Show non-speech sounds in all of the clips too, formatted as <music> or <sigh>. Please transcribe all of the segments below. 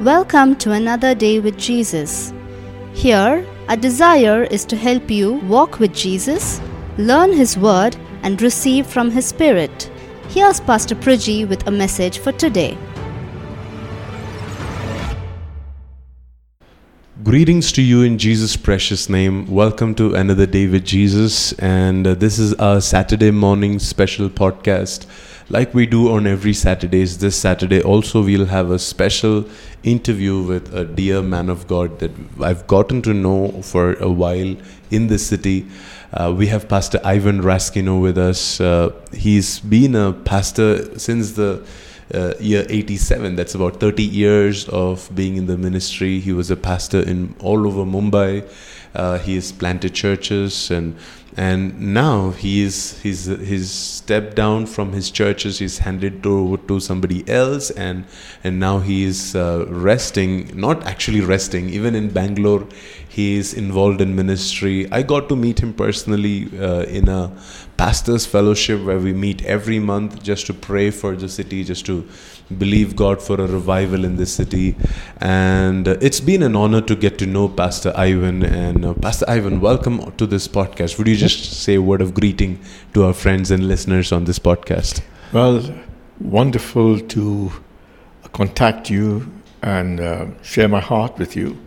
Welcome to another day with Jesus. Here, our desire is to help you walk with Jesus, learn His Word, and receive from His Spirit. Here's Pastor Priji with a message for today. Greetings to you in Jesus' precious name. Welcome to another day with Jesus. And uh, this is our Saturday morning special podcast. Like we do on every Saturdays, this Saturday also we'll have a special interview with a dear man of God that I've gotten to know for a while in the city. Uh, we have Pastor Ivan Raskino with us. Uh, he's been a pastor since the uh, year 87 that's about 30 years of being in the ministry he was a pastor in all over mumbai uh, he has planted churches and and now he's he's he's stepped down from his churches he's handed over to somebody else and and now he's uh, resting not actually resting even in bangalore he's involved in ministry. I got to meet him personally uh, in a pastors fellowship where we meet every month just to pray for the city just to believe god for a revival in this city. And uh, it's been an honor to get to know pastor ivan. And uh, pastor ivan welcome to this podcast. Would you just say a word of greeting to our friends and listeners on this podcast? Well, wonderful to contact you and uh, share my heart with you.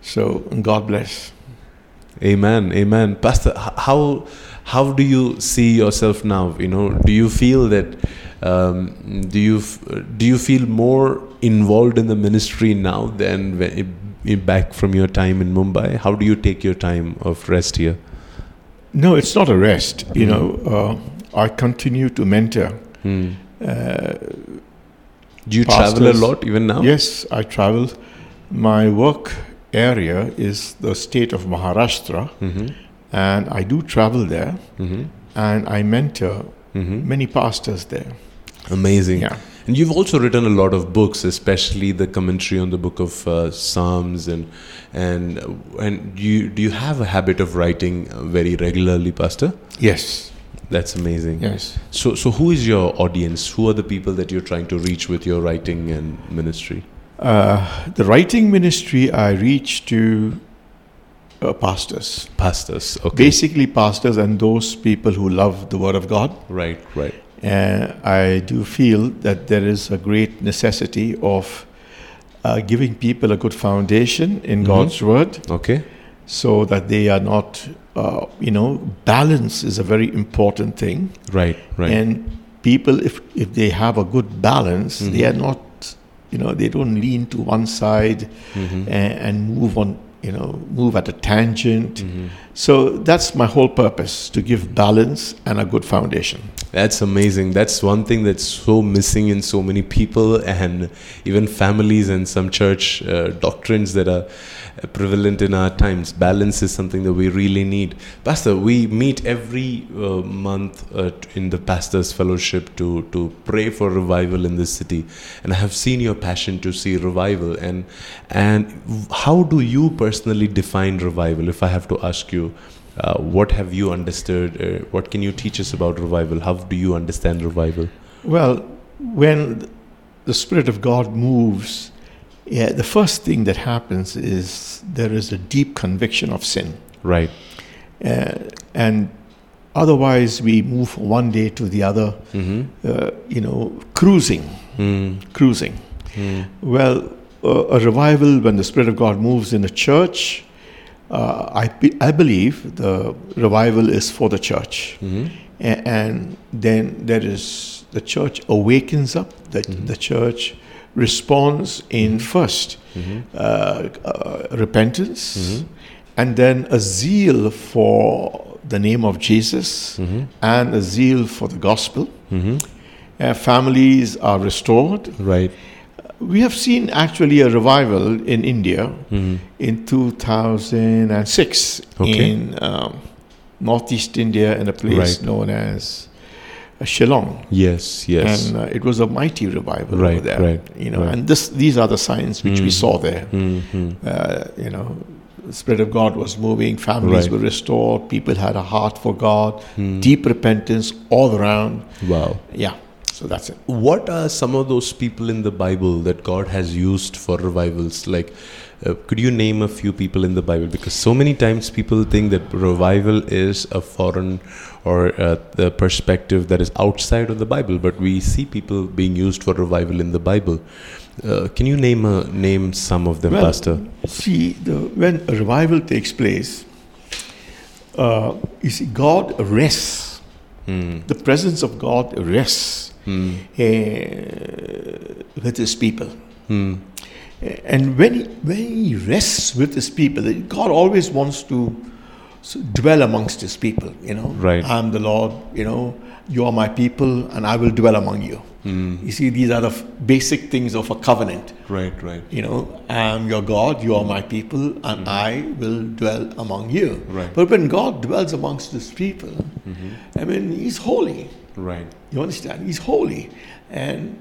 So, God bless. amen. Amen. Pastor how how do you see yourself now you know do you feel that um, do you do you feel more involved in the ministry now than when, back from your time in mumbai how do you take your time of rest here No, it's not a rest. You know, uh, I continue to mentor. Hmm. Uh, do you travel a lot even now Yes, I travel. My work area is the state of Maharashtra, mm-hmm. And I do travel there, Mm-hmm. and I mentor Mm-hmm. many pastors there. amazing Yeah. And you've also written a lot of books, especially the commentary on the book of uh, Psalms, and and and you do you have a habit of writing very regularly, Pastor? Yes, That's amazing. yes. So so who is your audience? Who are the people that you're trying to reach with your writing and ministry? Uh, the writing ministry, I reach to uh, pastors. Pastors. Okay. basically pastors and those people who love the word of god Right. Right. and i do feel that there is a great necessity of uh, giving people a good foundation in Mhm. god's word Okay. so that they are not uh, you know balance is a very important thing Right. Right. and people if if they have a good balance they Mhm. are not you know they don't lean to one side Mhm. and, and move on you know move at a tangent Mhm. so that's my whole purpose to give balance and a good foundation. That's amazing. That's one thing that's so missing in so many people and even families and some church uh, doctrines that are prevalent in our times. Balance is something that we really need. Pastor, we meet every uh, month uh, in the Pastors Fellowship to, to pray for revival in this city. And I have seen your passion to see revival. And, and how do you personally define revival? If I have to ask you, uh, what have you understood? Uh, what can you teach us about revival? How do you understand revival? Well, when the Spirit of God moves, yeah, the first thing that happens is there is a deep conviction of sin. Right. Uh, and otherwise, we move from one day to the other, Mm-hmm. uh, you know, cruising, Mm. cruising. Mm. Well, uh, a revival, when the Spirit of God moves in a church, uh, I, be- I believe the revival is for the church. Mm-hmm. A- and then there is the church awakens up, the, Mhm. the church responds in first Mm-hmm. uh, uh, repentance Mhm. and then a zeal for the name of Jesus Mm-hmm. and a zeal for the gospel. Mm-hmm. Families are restored. Right. We have seen actually a revival in India Mm-hmm. in 2006 Okay. in um, northeast India in a place Right. known as Shillong. Yes. Yes. And uh, it was a mighty revival Right, over there. right, You know, right. and this these are the signs which we Mhm. saw there. mm-hmm. Uh, you know, the Spirit of God was moving, families Right. were restored, people had a heart for God, Mm. deep repentance all around. Wow. Yeah. So that's it. What are some of those people in the Bible that God has used for revivals? Like, uh, could you name a few people in the Bible? Because so many times people think that revival is a foreign or uh, the perspective that is outside of the Bible, but we see people being used for revival in the Bible. Uh, can you name a, name some of them, Well, Pastor? See, the, when a revival takes place, uh, you see, God rests. Hmm. The presence of God rests Hmm. uh, with His people. Hmm. And when he, when he rests with his people, God always wants to dwell amongst his people, you know. Right. I'm the Lord, you know, you are my people, and I will dwell among you. Hmm. You see, these are the f- basic things of a covenant. Right, right. You know, I'm your God, you are my people, and I will dwell among you. Right. But when God dwells amongst his people, Mm-hmm. I mean, he's holy. Right. You understand? He's holy. And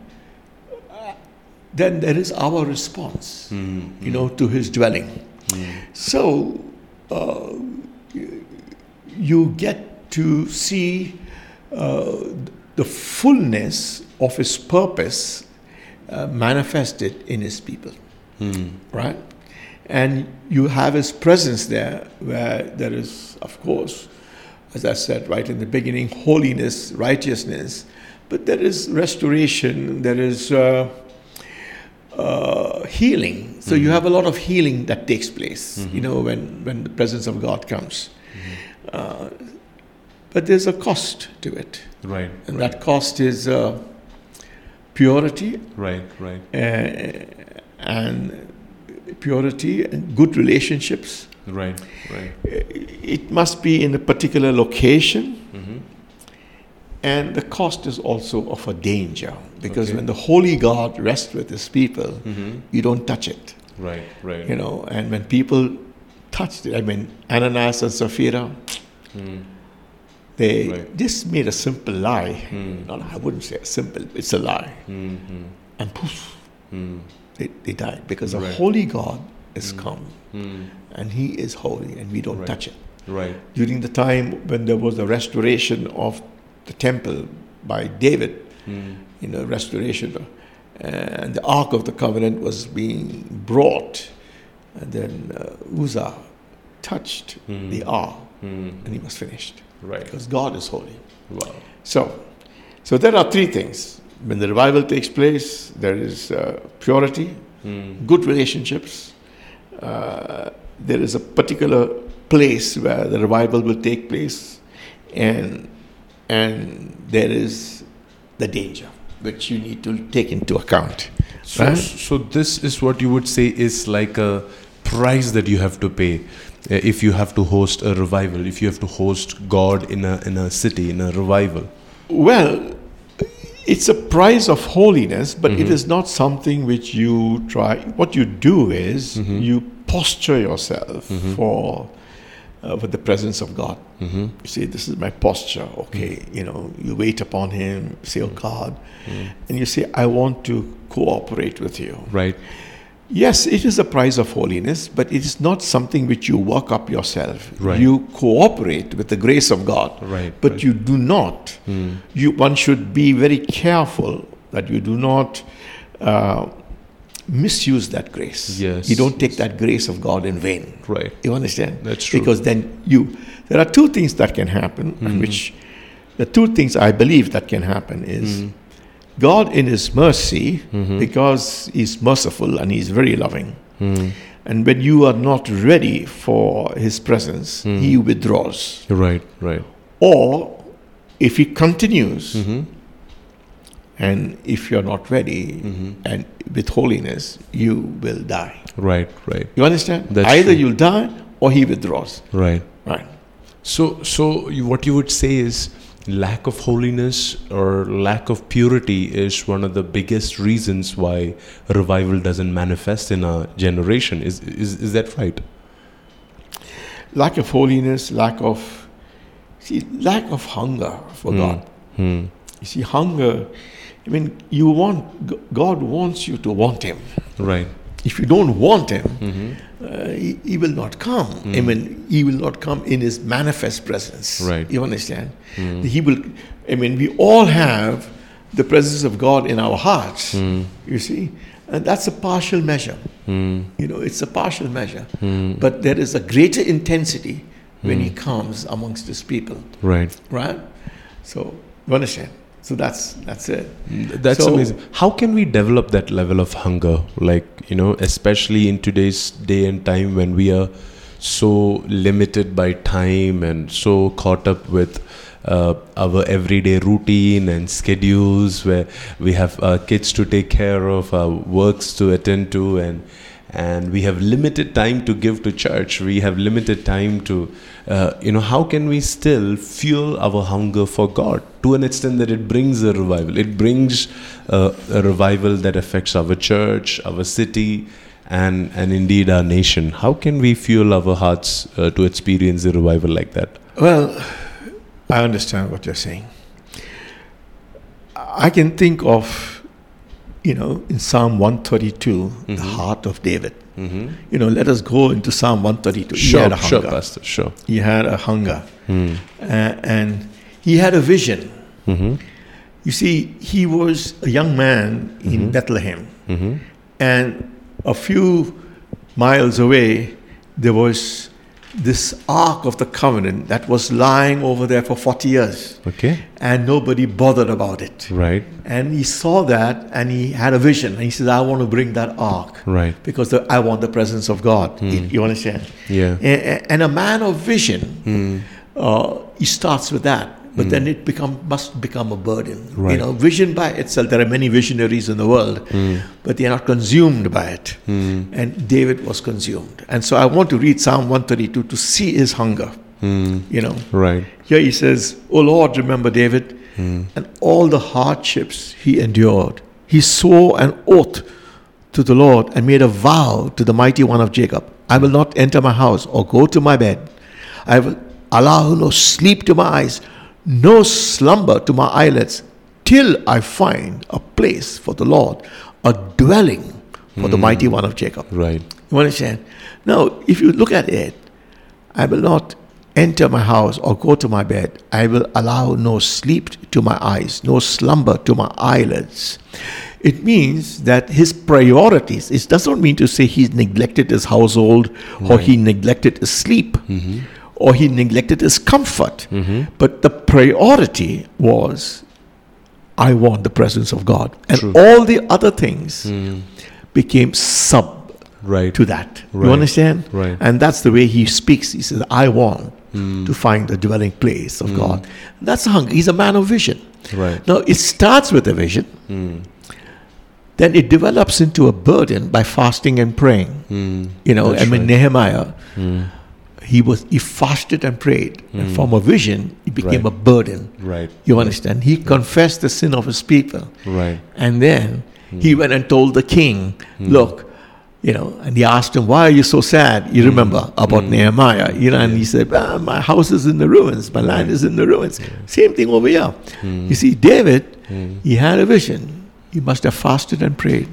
uh, then there is our response, Mm-hmm. you know, to his dwelling. So uh, you- get to see uh, the fullness of his purpose uh, manifested in his people, Hmm. right? And you have his presence there, where there is, of course, as I said right in the beginning, holiness, righteousness, but there is restoration, there is uh, uh, healing. So you have a lot of healing that takes place, you know, when, when the presence of God comes. Uh, but there's a cost to it, Right. and right. that cost is uh, purity Right, right. uh, and purity and good relationships. Right, right. It must be in a particular location, Mm-hmm. and the cost is also of a danger because Okay. when the holy God rests with his people, Mm-hmm. you don't touch it, Right, right. you know. And when people touched it, I mean, Ananias and Sapphira, Mm. they Right. just made a simple lie. Mm. No, no, I wouldn't say a simple; it's a lie, Mm-hmm. and poof, Mm. they, they died because the Right. holy God is come, Mm. and He is holy, and we don't Right. touch it. Right. during the time when there was the restoration of the temple by David, Mm. you know, restoration, and the Ark of the Covenant was being brought, and then uh, Uzzah touched Mm. the Ark, Mm. and he was finished Right. because God is holy. Wow. So, so there are three things. When the revival takes place, there is uh, purity, Mm. good relationships. Uh, there is a particular place where the revival will take place, and and there is the danger which you need to take into account. So, Right? so this is what you would say is like a price that you have to pay uh, if you have to host a revival, if you have to host God in a in a city in a revival. Well, it's a price of holiness, but it is not something which you try. What you do is you posture yourself for uh, for the presence of God. Mm-hmm. You say, "This is my posture." Okay, you know, you wait upon Him. Say, "Oh God," and you say, "I want to cooperate with you." Right. Yes, it is a price of holiness, but it is not something which you work up yourself. Right. You cooperate with the grace of God, Right, but right. you do not. You one should be very careful that you do not uh, misuse that grace. Yes, you don't take that grace of God in vain. Right. You understand? That's true. Because then you, there are two things that can happen, Mm-hmm. which the two things I believe that can happen is Mm-hmm. God in His mercy, because He's merciful and He's very loving. Mm-hmm. And when you are not ready for His presence, He withdraws. Right. Right. Or if He continues, Mm-hmm. And if you're not ready and with holiness, you will die. Right. Right. You understand? That's Either true. you'll die or He withdraws. Right. Right. So, so you, what you would say is lack of holiness or lack of purity is one of the biggest reasons why revival doesn't manifest in our generation. Is is is that right? lack of holiness, lack of see, lack of hunger for God. Hmm. You see, hunger. I mean, you want God wants you to want Him. Right. If you don't want Him, Mm-hmm. uh, he, he will not come. I mean, He will not come in His manifest presence. Right. You understand? He will. I mean, we all have the presence of God in our hearts. Hmm. You see, and that's a partial measure. Hmm. You know, it's a partial measure, but there is a greater intensity when He comes amongst His people, Right. right? So you understand? So that's that's it. That's So- amazing. How can we develop that level of hunger? Like, you know, especially in today's day and time when we are so limited by time and so caught up with uh, our everyday routine and schedules where we have uh, kids to take care of, uh, works to attend to, and and we have limited time to give to church. We have limited time to, uh, you know, how can we still fuel our hunger for God to an extent that it brings a revival? It brings uh, a revival that affects our church, our city, and and indeed our nation. How can we fuel our hearts uh, to experience a revival like that? Well, I understand what you're saying. I can think of, you know, in Psalm 132, the heart of David. Mm-hmm. You know, let us go into Psalm 132. he Sure, had a sure. Pastor, sure. He had a hunger. Mm. Uh, and he had a vision. Mm-hmm. You see, he was a young man in Bethlehem. Mm-hmm. And a few miles away, there was this Ark of the Covenant that was lying over there for 40 years. Okay, And nobody bothered about it. right, And he saw that and he had a vision. And he said, I want to bring that Ark right, because the, I want the presence of God. You, you understand? yeah, A- a- And a man of vision, uh, he starts with that. But then hmm. it become must become a burden. You know, vision by itself. There are many visionaries in the world, hmm. but they are not consumed by it. Hmm. And David was consumed. And so I want to read Psalm 132 to see his hunger. You know, right, here he says, "O Lord, remember David and all the hardships he endured. He swore an oath to the Lord and made a vow to the mighty one of Jacob. I will not enter my house or go to my bed. I will allow no sleep to my eyes, no slumber to my eyelids, till I find a place for the Lord, a dwelling for the hmm. mighty one of Jacob. right, You understand? Now, if you look at it, I will not enter my house or go to my bed. I will allow no sleep to my eyes, no slumber to my eyelids. It means that his priorities, it does not mean to say he neglected his household or he neglected his sleep mm-hmm. Or he neglected his comfort. Mm-hmm. But the priority was, I want the presence of God. And True. all the other things hmm. became sub right, to that. Right. You understand? Right. And that's the way he speaks. He says, I want hmm. to find the dwelling place of hmm. God. That's hunger. He's a man of vision. right, Now, it starts with a vision, then it develops into a burden by fasting and praying. mm. You know, I mean, right. Nehemiah, he was he fasted and prayed. And from a vision, it became Right. a burden. right, You understand? He confessed the sin of his people. right, And then Hmm. he went and told the king, Look, you know, and he asked him, Why are you so sad? Hmm. You remember about Nehemiah, you know, and he said, ah, My house is in the ruins, my land is in the ruins. Same thing over here. Hmm. You see, David, he had a vision. He must have fasted and prayed.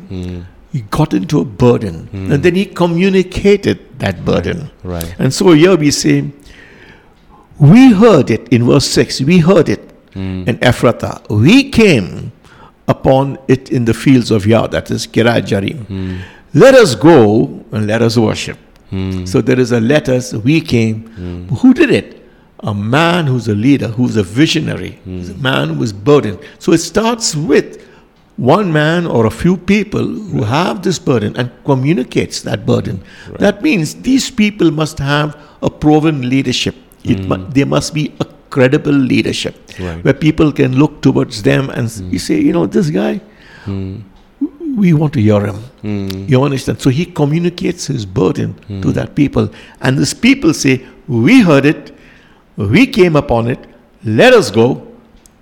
Hmm. He got into a burden. And hmm. then he communicated that burden. right, And so here we say, we heard it in verse 6, we heard it hmm. in Ephrathah. We came upon it in the fields of Yah, that is Kiriath Jearim. Hmm. Let us go and let us worship. So there is a let us, we came. Who did it? A man who's a leader, who's a visionary, who's a man who is burdened. So it starts with one man or a few people who have this burden and communicates that burden. That means these people must have a proven leadership. It mm. mu- there must be a credible leadership Right. where people can look towards them and s mm. you say, you know, this guy, mm. we want to hear him. You understand? So he communicates his burden to that people. And these people say, we heard it, we came upon it, let us go,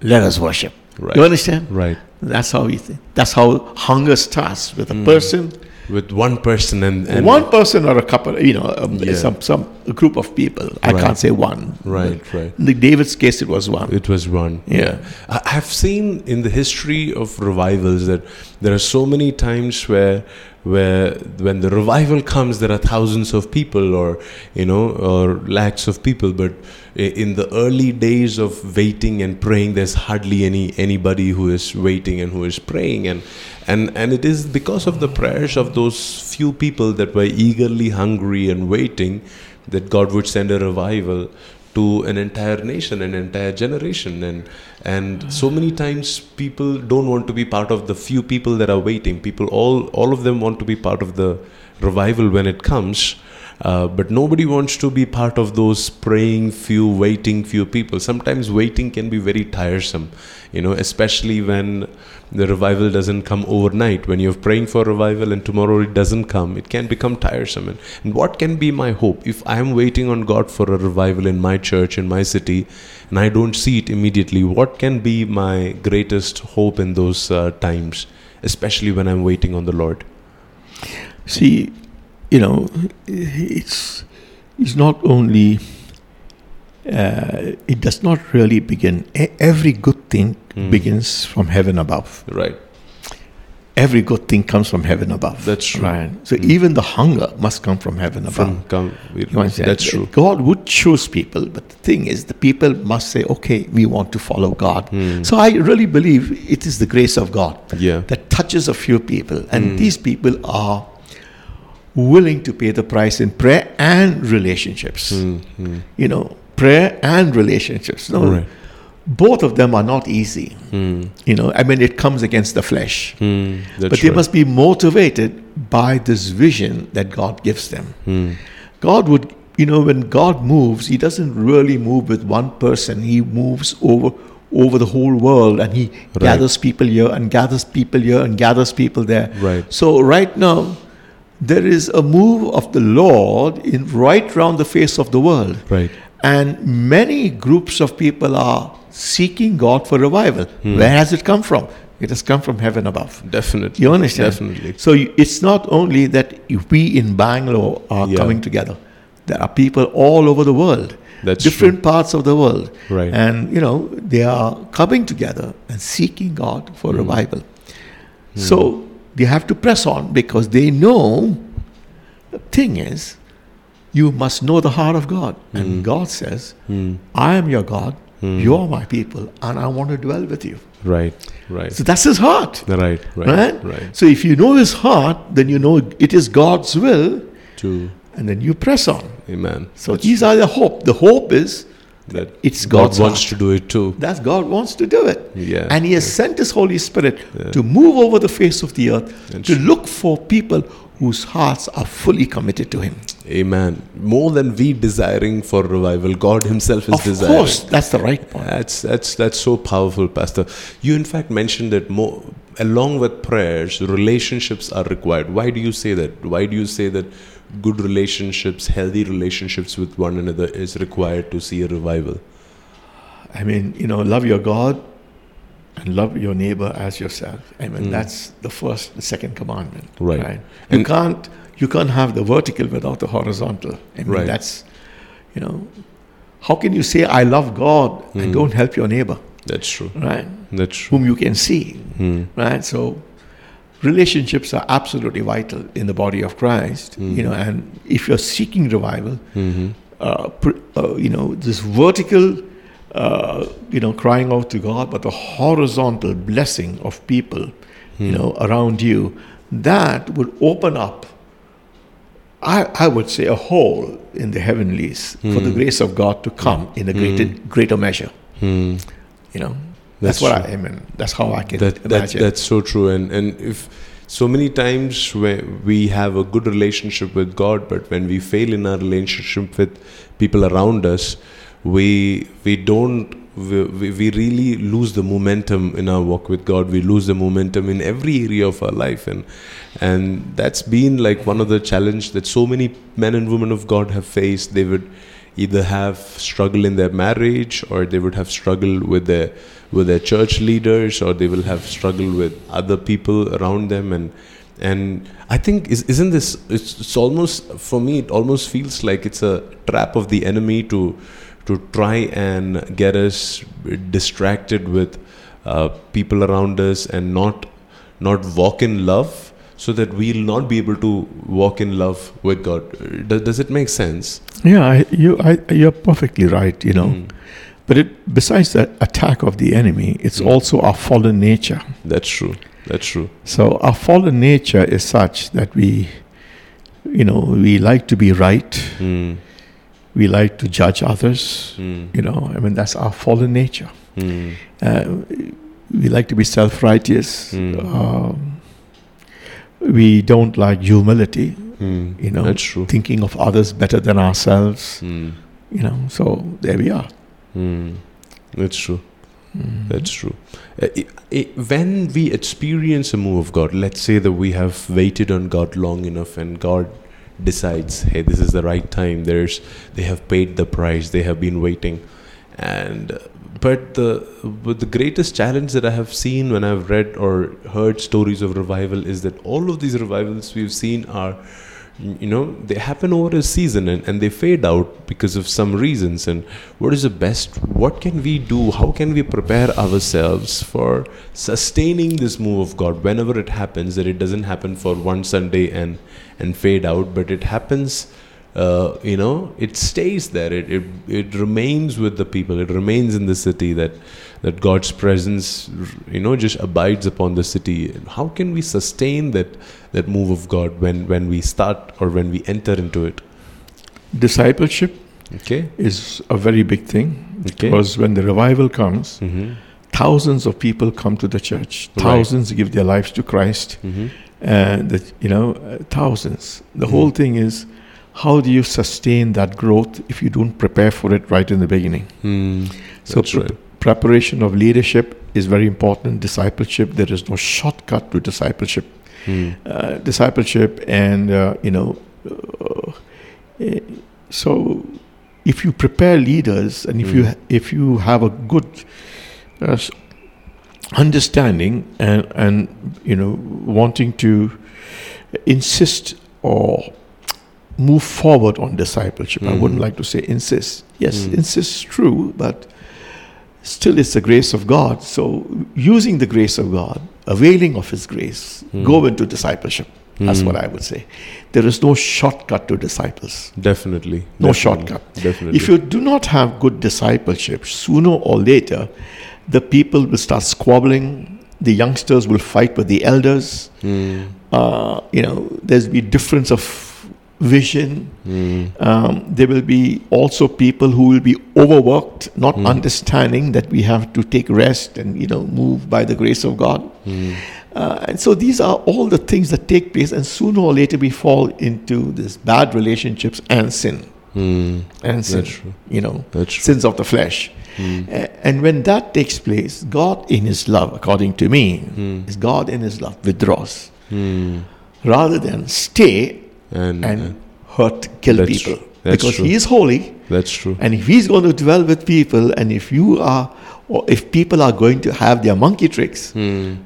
let us worship. Right. You understand? right. That's how we think. That's how hunger starts with a person, With one person and, and one person or a couple, you know, um, Yeah. some some a group of people. I Right. can't say one. Right, right. In the David's case, it was one. It was one. Yeah. I- I've seen in the history of revivals that there are so many times where where when the revival comes there are thousands of people or you know or lakhs of people but in the early days of waiting and praying there's hardly any anybody who is waiting and who is praying. And and and it is because of the prayers of those few people that were eagerly hungry and waiting that god would send a revival to an entire nation, an entire generation, and and so many times people don't want to be part of the few people that are waiting. People, all all of them want to be part of the revival when it comes, uh, but nobody wants to be part of those praying few, waiting few people. Sometimes waiting can be very tiresome, you know, especially when the revival doesn't come overnight. When you're praying for revival and tomorrow it doesn't come, it can become tiresome. And, and what can be my hope if I am waiting on God for a revival in my church, in my city, and I don't see it immediately? What can be my greatest hope in those uh, times, especially when I'm waiting on the Lord? See, you know, it's it's not only. Uh, it does not really begin. E- Every good thing Mm. begins from heaven above. Right. Every good thing comes from heaven above. That's true. Right. So Mm. even the hunger must come from heaven above. From come, You understand? that's true. God would choose people, but the thing is, the people must say, "Okay, we want to follow God." Mm. So I really believe it is the grace of God Yeah. that touches a few people, and Mm. these people are willing to pay the price in prayer and relationships. Mm, mm. You know, prayer and relationships. No, Right. both of them are not easy. Mm, You know, I mean, it comes against the flesh, mm, but they right. must be motivated by this vision that God gives them. Mm, God would, you know, when God moves, He doesn't really move with one person. He moves over over the whole world, and He Right. gathers people here and gathers people here and gathers people there. Right. So right now, there is a move of the Lord in right round the face of the world, right. and many groups of people are seeking God for revival. Hmm. Where has it come from? It has come from heaven above. Definitely. You understand? Definitely. So it's not only that we in Bangalore are Yeah. coming together. There are people all over the world, That's different parts of the world, Right. and you know they are coming together and seeking God for Hmm. revival. So they have to press on because they know. The thing is, you must know the heart of God, Hmm. and God says, Mm, "I am your God, Hmm. you are my people, and I want to dwell with you." right. Right. So that's His heart. Right. Right. Right? Right. So if you know his heart, then you know it is God's will, To and then you press on. Amen. So these are the hope. The hope is that it's God God's wants heart. to do it too. that God wants to do it. Yeah. And he has sent his Holy Spirit Yeah. to move over the face of the earth And to look for people whose hearts are fully committed to him. Amen. More than we desiring for revival, God Himself is Of desiring. Of course, that's the right point. That's that's that's so powerful, Pastor. You in fact mentioned that more along with prayers, relationships are required. Why do you say that? Why do you say that good relationships, healthy relationships with one another is required to see a revival? I mean, you know, love your God and love your neighbor as yourself. I mean, Mm. that's the first, the second commandment. Right. You And- can't you can't have the vertical without the horizontal. I mean, Right. that's you know, how can you say I love God Mm. and don't help your neighbor, That's true. right? That's true. Whom you can see, Hmm. right? So relationships are absolutely vital in the body of Christ. Mm. You know, and if you're seeking revival, Mhm. uh, pr- uh, you know, this vertical, uh, you know, crying out to God, but the horizontal blessing of people, you Hmm. know, around you, that would open up, I, I would say, a hole in the heavenlies for the Hmm. grace of God to come in a greater, greater measure. You know, That's that's, what. I, I mean. That's how I can that, that imagine. that's so true and and if so many times we have a good relationship with god but when we fail in our relationship with people around us we we don't we, we we really lose the momentum in our walk with god we lose the momentum in every area of our life and and that's been like one of the challenge that so many men and women of god have faced they would either have struggle in their marriage or they would have struggle with their with their church leaders or they will have struggled with other people around them and and I think is, isn't this it's, it's almost for me it almost feels like it's a trap of the enemy to to try and get us distracted with uh, people around us and not not walk in love so that we'll not be able to walk in love with God. Does, does it make sense? Yeah, I, you, I, you're perfectly right, you know. Mm. But it, besides the attack of the enemy, it's Mm. also our fallen nature. That's true. That's true. So our fallen nature is such that we, you know, we like to be right. Mm. We like to judge others. Mm. You know, I mean, that's our fallen nature. Mm. Uh, we like to be self-righteous. Mm. Um, we don't like humility. Mm. You know, That's true. thinking of others better than ourselves. You know, so there we are. Mm. That's true. That's true. Uh, i i when we experience a move of God, let's say that we have waited on God long enough, and God decides, "Hey, this is the right time." There's, they have paid the price. They have been waiting, and uh, but the but the greatest challenge that I have seen when I've read or heard stories of revival is that all of these revivals we've seen are you know they happen over a season and, and they fade out because of some reasons. And what is the best what can we do? How can we prepare ourselves for sustaining this move of god? Whenever it happens that it doesn't happen for one sunday and and fade out but it happens uh, you know it stays there. It, it it remains with the people. It remains in the city that that god's presence you know just abides upon the city how can we sustain that that move of god when when we start or when we enter into it Discipleship okay is a very big thing okay because when the revival comes, mm-hmm. thousands of people come to the church. Right. Thousands give their lives to Christ, Mm-hmm. and that you know, uh, thousands. The Mhm. whole thing is, how do you sustain that growth if you don't prepare for it right in the beginning? mm. So That's pre- right. Preparation of leadership is very important. Discipleship, there is no shortcut to discipleship. Mm. Uh, discipleship, and uh, you know, uh, eh, so if you prepare leaders, and if you Mm. ha- if you have a good uh, understanding and and you know wanting to insist or move forward on discipleship. I wouldn't Mhm. like to say insist. Yes, Mm. insist is true, but still it's the grace of God. So using the grace of God, availing of His grace, Mm. go into discipleship. That's Mm. what I would say. There is no shortcut to disciples. definitely No definitely, shortcut. definitely If you do not have good discipleship, sooner or later, the people will start squabbling. The youngsters will fight with the elders. mm. Uh, you know, there's be difference of vision. Mm. Um, there will be also people who will be overworked, not Mm. understanding that we have to take rest and you know move by the grace of God. Mm. Uh, and so these are all the things that take place, and sooner or later we fall into this bad relationships and sin Mm. and sin. You know, sins of the flesh. Mm. A- And when that takes place, God in His love, according to me, Mm. is God in His love withdraws rather than stay And, and uh, hurt, kill people. because true. He is holy, that's true. and if He's going to dwell with people, and if you are, or if people are going to have their monkey tricks, Mm.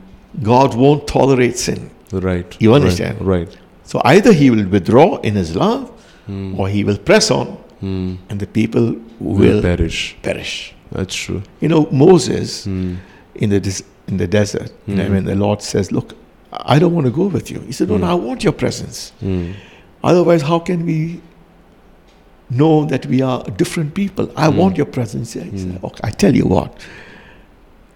God won't tolerate sin. Right. You understand? Right. So either He will withdraw in His love, Mm. or He will press on, Mm. and the people Will will perish. perish. That's true. You know, Moses Mm. in the in the desert, you know, when the Lord says, "Look, I don't want to go with you," He said, "No, no, Mm. I want your presence. Otherwise, how can we know that we are different people? I Mm. want your presence." He said, Mm. "Okay, I tell you what.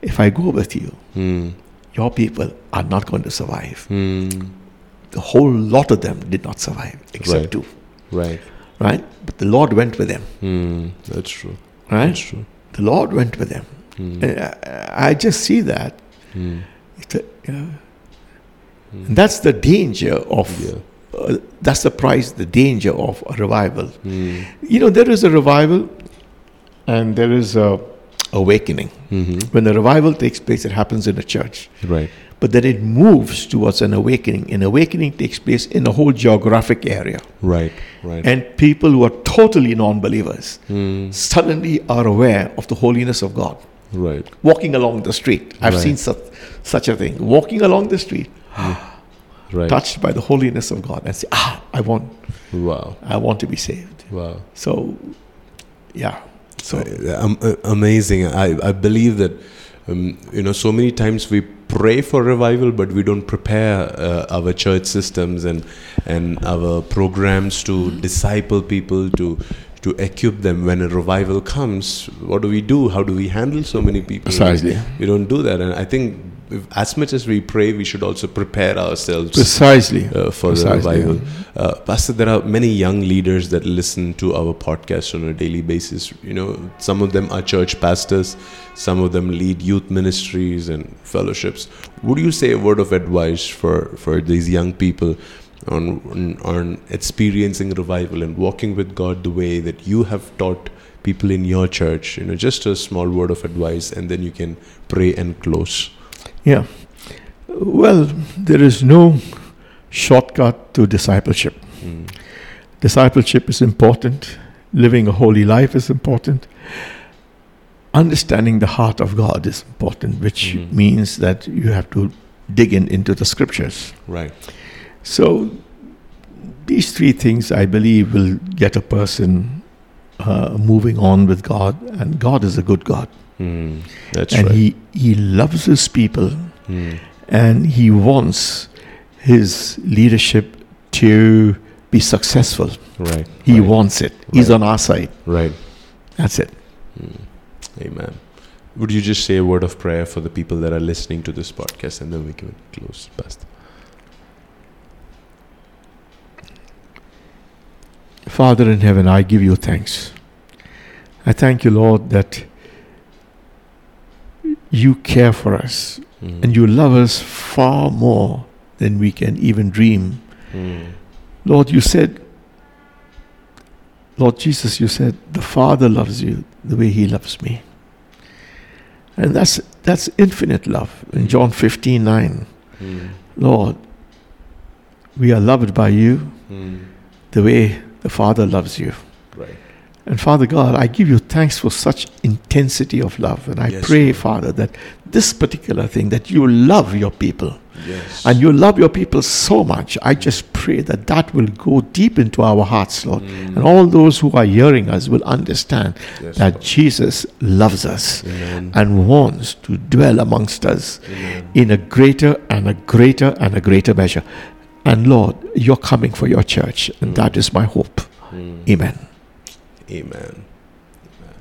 If I go with you, Mm. your people are not going to survive. Mm. The whole lot of them did not survive, except Right. two, Right. right? But the Lord went with them. That's true. right? That's true. The Lord went with them. I, I just see that. A, you know, that's the danger of. Yeah. Uh, that's the price, the danger of a revival. Mm. You know, there is a revival, and there is a awakening. Mm-hmm. When the revival takes place, it happens in a church, Right. but then it moves towards an awakening. An awakening takes place in a whole geographic area, Right. Right. and people who are totally non-believers Mm. suddenly are aware of the holiness of God. Right. Walking along the street, I've Right. seen such, such a thing. Walking along the street, <gasps> Right. touched by the holiness of God, and say, "Ah, I want, Wow. I want to be saved." Wow. So, yeah. So, Uh, um, uh, amazing. I, I believe that um, you know, so many times we pray for revival, but we don't prepare uh, our church systems and and our programs to disciple people to to equip them when a revival comes. What do we do? How do we handle so many people? Precisely. We don't do that, and I think if, as much as we pray, we should also prepare ourselves Precisely. uh, for Precisely, the revival. Uh, Pastor, there are many young leaders that listen to our podcast on a daily basis. You know, some of them are church pastors, some of them lead youth ministries and fellowships. Would you say a word of advice for, for these young people on, on on experiencing revival and walking with God the way that you have taught people in your church? You know, just a small word of advice, and then you can pray and close. Yeah. Well, there is no shortcut to discipleship. Mm. Discipleship is important. Living a holy life is important. Understanding the heart of God is important, which Mhm. means that you have to dig in into the scriptures. Right. So, these three things, I believe, will get a person uh, moving on with God, and God is a good God, Mm. That's and right. He He loves His people, Mm. and He wants His leadership to be successful. Right. He right. wants it. He's on our side. Right. That's it. Mm. Amen. Would you just say a word of prayer for the people that are listening to this podcast and then we can close, Pastor? Father in heaven, I give you thanks. I thank you, Lord, that you care for us Mm. and you love us far more than we can even dream. Mm. Lord, you said, Lord Jesus, you said, the Father loves you the way he loves me. And that's, that's infinite love. In John 15 9, Mm. Lord, we are loved by you Mm. the way the Father loves you. Right. And Father God, I give you thanks for such intensity of love. And I Yes, pray, Lord. Father, that this particular thing, that you love your people. Yes. And you love your people so much. I just pray that that will go deep into our hearts, Lord. Mm. And all those who are hearing us will understand Yes, that Lord. Jesus loves us Amen. and wants to dwell amongst us Amen. in a greater and a greater and a greater measure. And Lord, you're coming for your church. And Mm. that is my hope. Mm. Amen. Amen. Amen.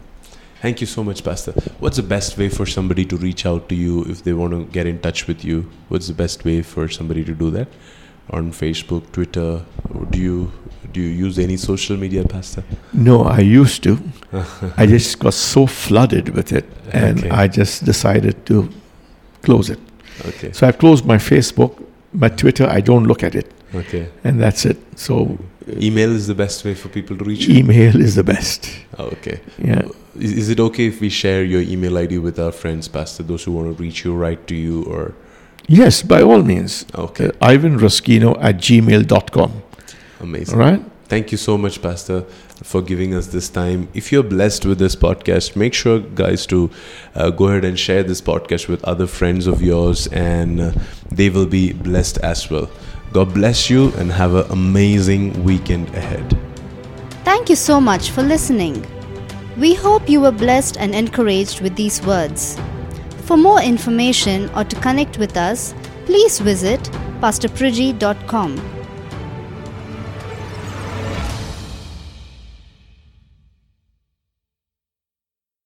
Thank you so much, Pastor. What's the best way for somebody to reach out to you if they want to get in touch with you? What's the best way for somebody to do that? On Facebook, Twitter? Do you do you use any social media, Pastor? No, I used to. <laughs> I just got so flooded with it, and Okay. I just decided to close it. Okay. So I've closed my Facebook, my Twitter. I don't look at it, Okay. and that's it. So Email is the best way for people to reach you. email is the best. Oh, okay. Yeah. Is, is it okay if we share your email ID with our friends, Pastor? Those who want to reach you, write to you, or Yes, by all means. okay, Uh, Ivan Raskino at gmail.com. amazing. All right? Thank you so much, Pastor, for giving us this time. If you're blessed with this podcast, make sure, guys, to uh, go ahead and share this podcast with other friends of yours, and uh, they will be blessed as well. God bless you, and have an amazing weekend ahead. Thank you so much for listening. We hope you were blessed and encouraged with these words. For more information or to connect with us, please visit pastorpriji.com.